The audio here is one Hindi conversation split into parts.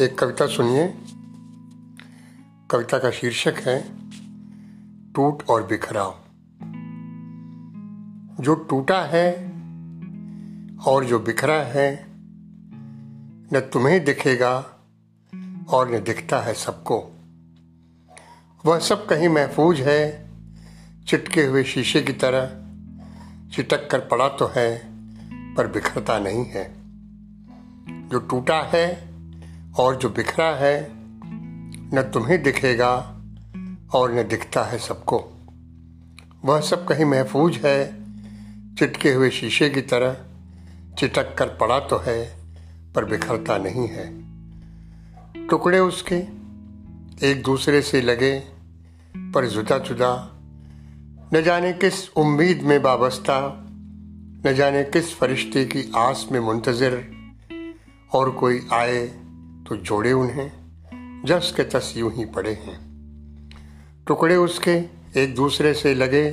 एक कविता सुनिए। कविता का शीर्षक है, टूट और बिखराव। जो टूटा है और जो बिखरा है, न तुम्हें दिखेगा और न दिखता है सबको। वह सब कहीं महफूज है, चिटके हुए शीशे की तरह। चिटक कर पड़ा तो है, पर बिखरता नहीं है। जो टूटा है और जो बिखरा है, न तुम्हें दिखेगा और न दिखता है सबको। वह सब कहीं महफूज है, चिटके हुए शीशे की तरह, चिटक कर पड़ा तो है, पर बिखरता नहीं है। टुकड़े उसके एक दूसरे से लगे, पर जुदा जुदा न जाने किस उम्मीद में वाबस्ता, न जाने किस फरिश्ते की आस में मुंतजर, और कोई आए तो जोड़े उन्हें, जस के तस यूँ ही पड़े हैं। टुकड़े उसके एक दूसरे से लगे,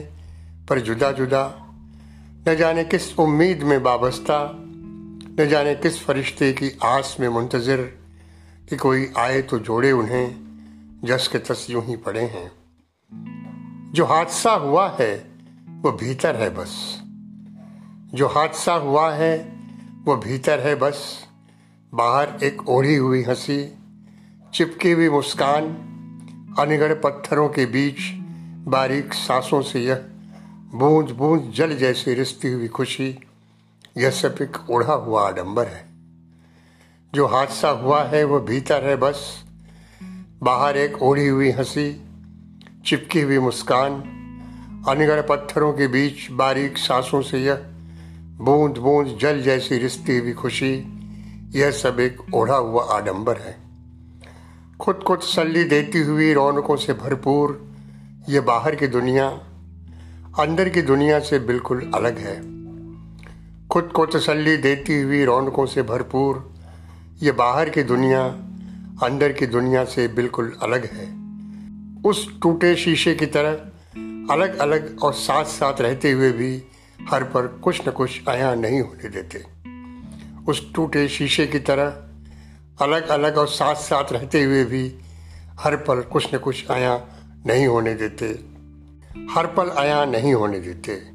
पर जुदा जुदा, न जाने किस उम्मीद में वाबस्ता, न जाने किस फरिश्ते की आस में मुंतजर कि कोई आए तो जोड़े उन्हें, जस के तस यूँ ही पड़े हैं। जो हादसा हुआ है, वो भीतर है बस। जो हादसा हुआ है, वो भीतर है बस। बाहर एक ओढ़ी हुई हँसी, चिपकी हुई मुस्कान, अनगढ़ पत्थरों के बीच बारीक सांसों से यह बूंद बूंद जल जैसी रिश्ती हुई खुशी, यह सब एक ओढ़ा हुआ आडंबर है। जो हादसा हुआ है वह भीतर है बस। बाहर एक ओढ़ी हुई हँसी, चिपकी हुई मुस्कान, अनगढ़ पत्थरों के बीच बारीक सांसों से यह बूंद बूंद जल जैसी रिश्ती हुई खुशी यह सब एक ओढ़ा हुआ आडंबर है। खुद को तसली देती हुई रौनकों से भरपूर ये बाहर की दुनिया अंदर की दुनिया से बिल्कुल अलग है। खुद को तसली देती हुई रौनकों से भरपूर ये बाहर की दुनिया अंदर की दुनिया से बिल्कुल अलग है। उस टूटे शीशे की तरह अलग अलग और साथ साथ रहते हुए भी हर पर कुछ न कुछ आया नहीं होने देते। उस टूटे शीशे की तरह अलग अलग और साथ साथ रहते हुए भी हर पल कुछ न कुछ आया नहीं होने देते। हर पल आया नहीं होने देते।